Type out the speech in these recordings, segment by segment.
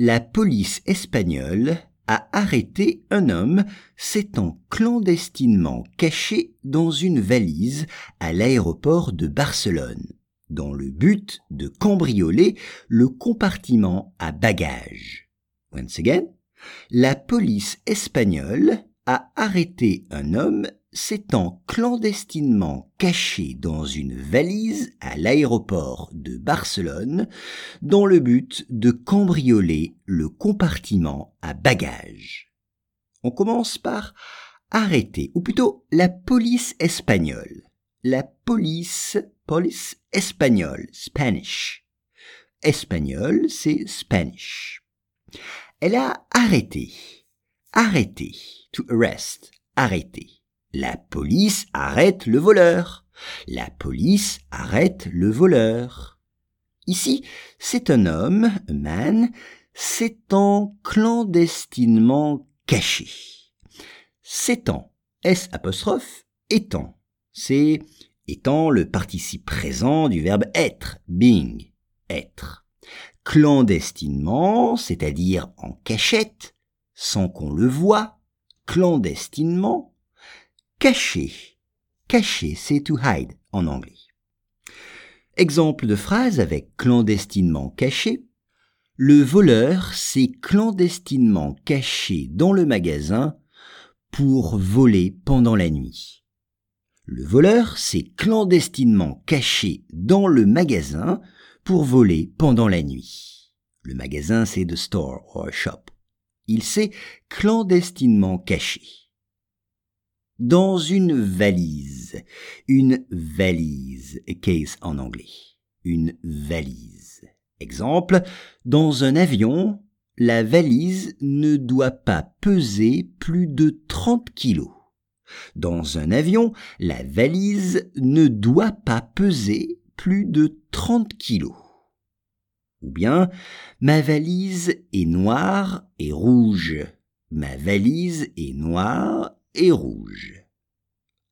La police espagnole a arrêté un homme s'étant clandestinement caché dans une valise à l'aéroport de Barcelone, dans le but de cambrioler le compartiment à bagages. Once again, la police espagnole a arrêté un homme s'étant clandestinement caché dans une valise à l'aéroport de Barcelone dans le but de cambrioler le compartiment à bagages. On commence par arrêter, ou plutôt la police espagnole. La police, police espagnole, Spanish. Espagnol, c'est Spanish. Elle a arrêté, arrêté, to arrest, arrêter. La police arrête le voleur. La police arrête le voleur. Ici, c'est un homme, man, s'étant clandestinement caché. S'étant, S apostrophe, étant. C'est étant le participe présent du verbe être, being, être. Clandestinement, c'est-à-dire en cachette, sans qu'on le voie, clandestinement, caché. Caché, c'est to hide en anglais. Exemple de phrase avec clandestinement caché. Le voleur s'est clandestinement caché dans le magasin pour voler pendant la nuit. Le voleur s'est clandestinement caché dans le magasin pour voler pendant la nuit. Le magasin, c'est the store or shop. Il s'est clandestinement caché dans une valise. Une valise, case en anglais. Une valise. Exemple, dans un avion, la valise ne doit pas peser plus de 30 kilos. Dans un avion, la valise ne doit pas peser plus de 30 kilos. Ou bien, ma valise est noire et rouge. Ma valise est noire et rouge.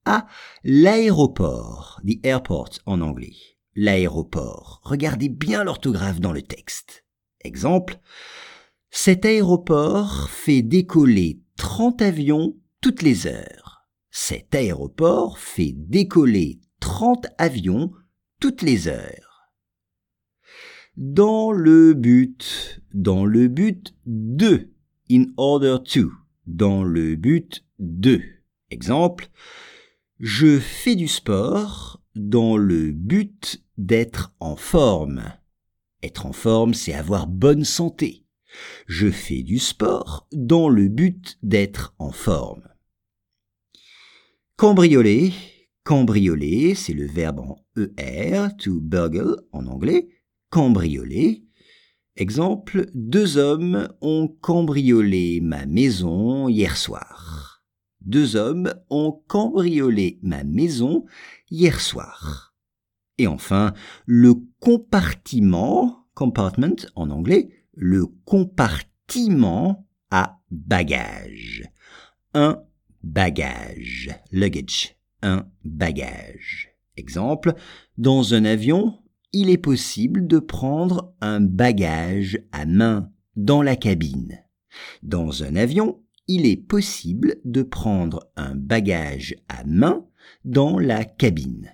À l'aéroport, the airport en anglais. L'aéroport. Regardez bien l'orthographe dans le texte. Exemple. Cet aéroport fait décoller 30 avions toutes les heures. Cet aéroport fait décoller 30 avions toutes les heures. Dans le but, dans le but de, in order to, dans le but de. Exemple, je fais du sport dans le but d'être en forme. Être en forme, c'est avoir bonne santé. Je fais du sport dans le but d'être en forme. Cambrioler, cambrioler, c'est le verbe en ER, to burgle en anglais, cambrioler. Exemple, deux hommes ont cambriolé ma maison hier soir deux hommes ont cambriolé ma maison hier soir. Et enfin, le compartiment, compartment en anglais, le compartiment à bagages. Un bagage, luggage, un bagage. Exemple, dans un avion, il est possible de prendre un bagage à main dans la cabine. Dans un avion, il est possible de prendre un bagage à main dans la cabine.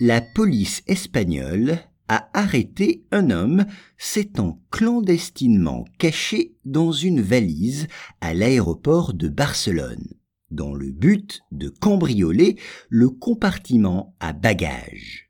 La police espagnole a arrêté un homme s'étant clandestinement caché dans une valise à l'aéroport de Barcelone, dans le but de cambrioler le compartiment à bagages.